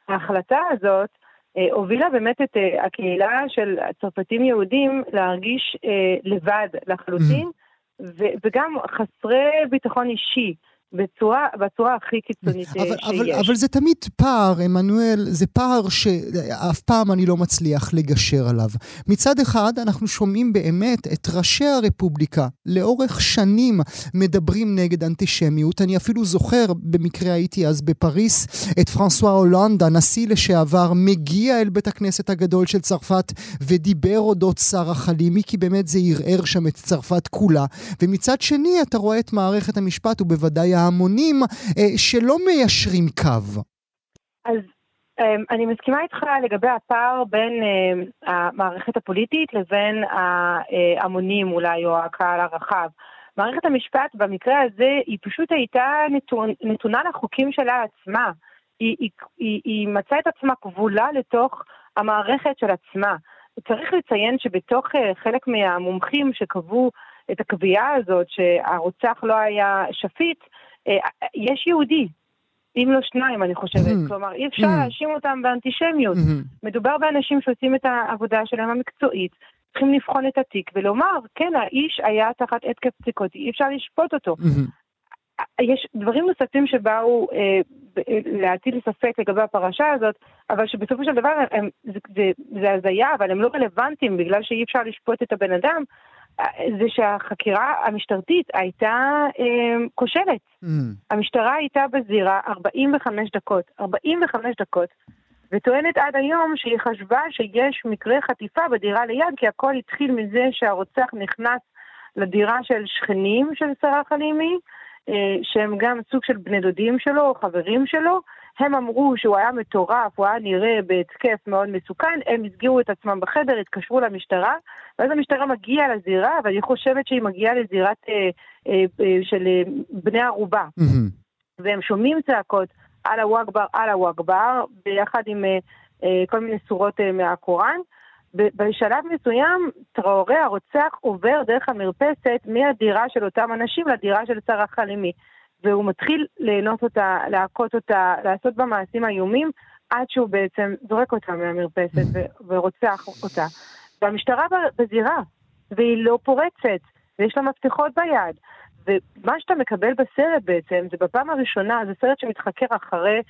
ההחלטה הזאת אה, הובילה באמת את אה, הקהילה של הצרפתים יהודים להרגיש אה, לבד לחלוטין. Mm-hmm. וגם חסרי ביטחון אישי. בצורה, בצורה הכי קיצונית אבל, שיש. אבל, אבל זה תמיד פער, עמנואל, זה פער שאף פעם אני לא מצליח לגשר עליו. מצד אחד, אנחנו שומעים באמת את ראשי הרפובליקה לאורך שנים מדברים נגד אנטישמיות. אני אפילו זוכר, במקרה הייתי אז בפריס, את פרנסואה הולנד, הנשיא לשעבר, מגיע אל בית הכנסת הגדול של צרפת ודיבר אודות שרה חלימי, כי באמת זה ערער שם את צרפת כולה. ומצד שני, אתה רואה את מערכת המשפט, ובוודאי ההמונים אה, שלא מיישרים קו. אז אמ, אני מסכימה איתך לגבי הפער בין אמ, המערכת הפוליטית לבין ההמונים אולי, או הקהל הרחב. מערכת המשפט במקרה הזה היא פשוט הייתה נתון, נתונה לחוקים שלה עצמה. היא, היא, היא, היא מצאה את עצמה כבולה לתוך המערכת של עצמה. צריך לציין שבתוך אה, חלק מהמומחים שקבעו את הקביעה הזאת שהרוצח לא היה שפיט, אה, יש יהודי, אם לא שניים, אני חושבת. Mm-hmm. כלומר, אי אפשר mm-hmm. להאשים אותם באנטישמיות. Mm-hmm. מדובר באנשים שעושים את העבודה שלהם המקצועית, צריכים לבחון את התיק ולומר, כן, האיש היה תחת התקף פסיקותי, אי אפשר לשפוט אותו. יש דברים נוספים שבאו אה, אה, להטיל ספק לגבי הפרשה הזאת, אבל שבסופו של דבר הם, זה, זה, זה הזיה, אבל הם לא רלוונטיים בגלל שאי אפשר לשפוט את הבן אדם. זה שהחקירה המשטרתית הייתה אה, כושלת. Mm. המשטרה הייתה בזירה 45 דקות, 45 דקות, וטוענת עד היום שהיא חשבה שיש מקרה חטיפה בדירה ליד, כי הכל התחיל מזה שהרוצח נכנס לדירה של שכנים של שרה חלימי, שהם גם סוג של בני דודים שלו או חברים שלו, הם אמרו שהוא היה מטורף, הוא היה נראה בהתקף מאוד מסוכן, הם הסגירו את עצמם בחדר, התקשרו למשטרה, ואז המשטרה מגיעה לזירה, ואני חושבת שהיא מגיעה לזירת אה, אה, אה, של אה, בני ערובה. Mm-hmm. והם שומעים צעקות, אללה אכבר, אללה אכבר, ביחד עם אה, אה, כל מיני סורות אה, מהקוראן. בשלב מסוים, טראורי הרוצח עובר דרך המרפסת מהדירה של אותם אנשים לדירה של שרה חלימי. והוא מתחיל ליהנות אותה, להכות אותה, לעשות בה מעשים איומים, עד שהוא בעצם זורק אותה מהמרפסת ורוצח אותה. והמשטרה בזירה, והיא לא פורצת, ויש לה מפתחות ביד. ומה שאתה מקבל בסרט בעצם, זה בפעם הראשונה, זה סרט שמתחקר אחרי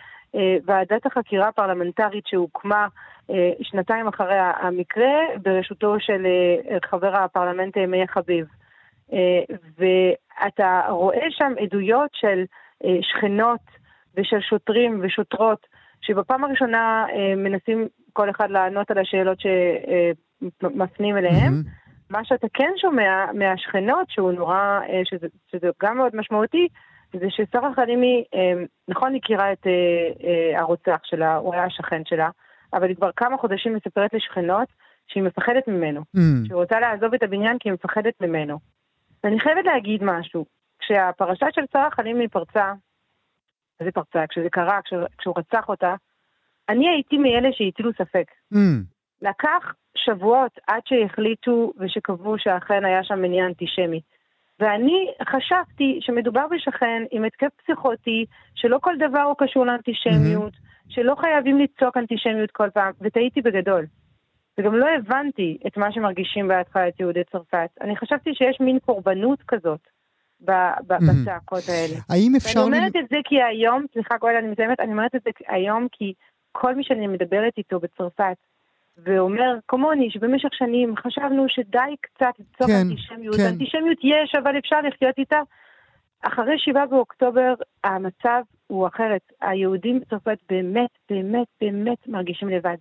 ועדת החקירה הפרלמנטרית שהוקמה אה, שנתיים אחרי המקרה, בראשותו של אה, חבר הפרלמנט אה, מאיר חביב. אה, ואתה רואה שם עדויות של אה, שכנות ושל שוטרים ושוטרות, שבפעם הראשונה אה, מנסים כל אחד לענות על השאלות שמפנים אליהם. Mm-hmm. מה שאתה כן שומע מהשכנות, שהוא נורא, שזה, שזה גם מאוד משמעותי, זה ששרה חלימי, נכון, הכירה את הרוצח שלה, הוא היה השכן שלה, אבל היא כבר כמה חודשים מספרת לשכנות שהיא מפחדת ממנו, Mm. שהיא רוצה לעזוב את הבניין כי היא מפחדת ממנו. ואני חייבת להגיד משהו, כשהפרשה של שרה חלימי פרצה, איזה פרצה? כשזה קרה, כש, כשהוא רצח אותה, אני הייתי מאלה שהטילו ספק. Mm. לקח שבועות עד שהחליטו ושקבעו שאכן היה שם מניע אנטישמי. ואני חשבתי שמדובר בשכן עם התקף פסיכוטי, שלא כל דבר הוא קשור לאנטישמיות, שלא חייבים לצעוק אנטישמיות כל פעם, וטעיתי בגדול. וגם לא הבנתי את מה שמרגישים בהתחלה את יהודי צרפת. אני חשבתי שיש מין קורבנות כזאת ב- Mhm. בצעקות האלה. האם אפשר... ואני ל- אומרת את זה כי היום, סליחה גואל, אני מסיימת, אני אומרת את זה היום כי כל מי שאני מדברת איתו בצרפת, ואומר כמוני שבמשך שנים חשבנו שדי קצת לצורך כן, אנטישמיות, כן. אנטישמיות יש אבל אפשר לחיות איתה. אחרי שבעה באוקטובר המצב הוא אחרת. היהודים בצרפת באמת, באמת, באמת מרגישים לבד.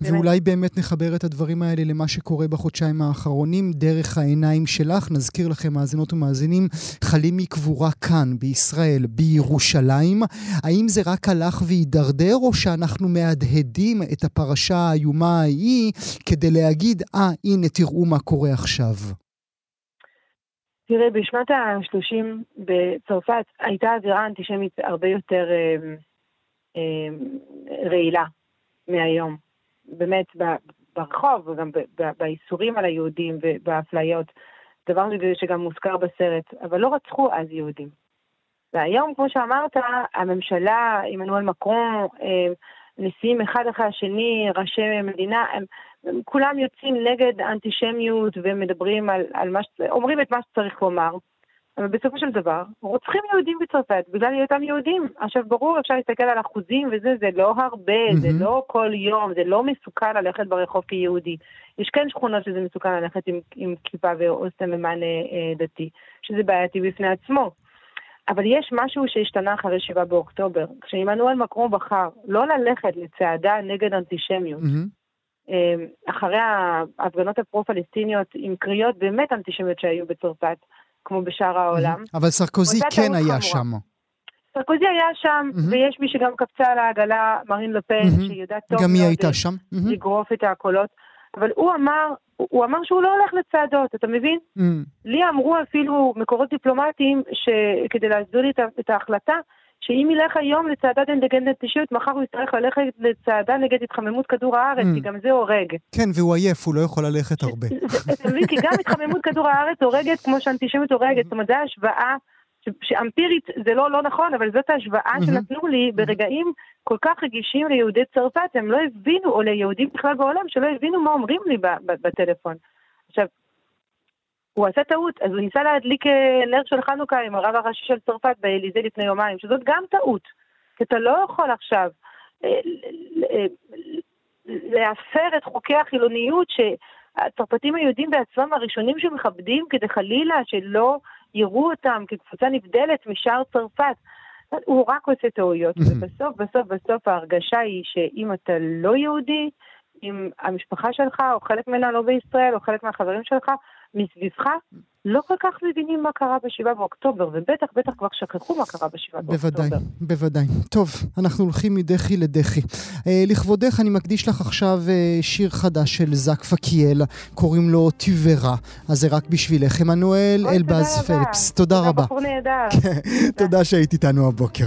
ואולי באמת נחבר את הדברים האלה למה שקורה בחודשיים האחרונים דרך העיניים שלך. נזכיר לכם, מאזינות ומאזינים, חלימי קבורה כאן, בישראל, בירושלים. האם זה רק הלך והידרדר, או שאנחנו מהדהדים את הפרשה האיומה ההיא כדי להגיד, אה, ah, הנה, תראו מה קורה עכשיו. תראה, בשנות ה-30 בצרפת הייתה אווירה אנטישמית הרבה יותר אה, אה, רעילה מהיום. באמת, ברחוב וגם באיסורים על היהודים ובאפליות, דבר שגם מוזכר בסרט, אבל לא רצחו אז יהודים. והיום, כמו שאמרת, הממשלה, עמנואל מקרון, אה, נשיאים אחד אחרי השני, ראשי מדינה, הם כולם יוצאים נגד האנטישמיות ומדברים על, על מה ש... אומרים את מה שצריך לומר. אבל בסופו של דבר, רוצחים יהודים בצרפת בגלל היותם יהודים. עכשיו, ברור, אפשר להסתכל על אחוזים וזה, זה לא הרבה, mm-hmm. זה לא כל יום, זה לא מסוכן ללכת ברחוב כיהודי. יש כן שכונות שזה מסוכן ללכת עם, עם כיפה או סממן אה, אה, דתי, שזה בעייתי בפני עצמו. אבל יש משהו שהשתנה אחרי 7 באוקטובר. כשעמנואל מקרון בחר לא ללכת לצעדה נגד אנטישמיות, מהמם. אחרי ההפגנות הפרו-פלסטיניות עם קריאות באמת אנטישמיות שהיו בצרפת, כמו בשאר העולם. אבל סרקוזי כן היה. שם. סרקוזי היה שם. ויש מי שגם קפצה על העגלה, מרין לפן, מהמם. שיודעת טוב מאוד. מהמם. לגרוף את הקולות. אבל הוא אמר, הוא אמר שהוא לא הולך לצעדות, אתה מבין? לי אמרו אפילו מקורות דיפלומטיים, שכדי להסביר לי את ההחלטה, שאם ילך היום לצעדת נגד אנטישמיות, מחר הוא יצטרך ללכת לצעדה נגד התחממות כדור הארץ, Mm. כי גם זה הורג. כן, והוא עייף, הוא לא יכול ללכת הרבה. זה- אתה מבין? כי גם התחממות כדור הארץ הורגת כמו שאנטישמיות הורגת. זאת אומרת, זו השוואה ש- שאמפירית זה לא לא נכון, אבל זאת ההשוואה מהמם. שנתנו לי ברגעים כל כך רגישים ליהודי צרפת, הם לא הבינו, או ליהודים בכלל בעולם, שלא הבינו מה אומרים לי בטלפון. עכשיו, הוא עשה טעות, אז הוא ניסה להדליק אה, נר של חנוכה עם הרב הראשי של צרפת באליזה לפני יומיים, שזאת גם טעות. כי אתה לא יכול עכשיו אה, להפר את חוקי החילוניות שהצרפתים היהודים בעצמם הראשונים שמכבדים כדי חלילה שלא יראו אותם כקבוצה נבדלת משאר צרפת. הוא רק עושה טעויות, ובסוף, בסוף, בסוף ההרגשה היא שאם אתה לא יהודי, אם המשפחה שלך, או חלק ממנה לא בישראל, או חלק מהחברים שלך, מסביבך, לא כל כך מבינים מה קרה ב-7 באוקטובר, ובטח, בטח כבר שכחו מה קרה ב-7 באוקטובר. בוודאי, בוודאי. טוב, אנחנו הולכים מדחי לדחי. אה, לכבודך אני מקדיש לך עכשיו אה, שיר חדש של זק פקיאל, קוראים לו טיברה, אז זה רק בשבילך. עמנואל אוי, אלבז תודה רבה. פלפס, תודה רבה. בחור נהדר. תודה שהיית איתנו הבוקר.